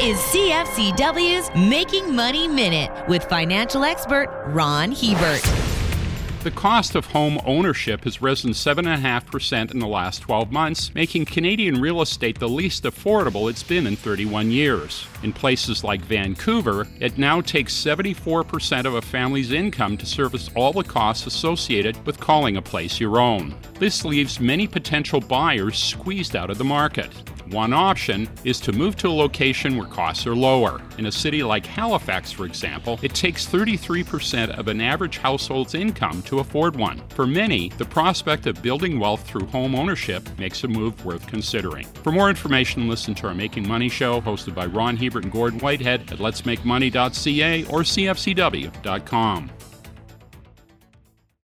is CFCW's Making Money Minute with financial expert Ron Hebert. The cost of home ownership has risen 7.5% in the last 12 months, making Canadian real estate the least affordable it's been in 31 years. In places like Vancouver, it now takes 74% of a family's income to service all the costs associated with calling a place your own. This leaves many potential buyers squeezed out of the market. One option is to move to a location where costs are lower. In a city like Halifax, for example, it takes 33% of an average household's income to afford one. For many, the prospect of building wealth through home ownership makes a move worth considering. For more information, listen to our Making Money show hosted by Ron Hebert and Gordon Whitehead at letsmakemoney.ca or cfcw.com.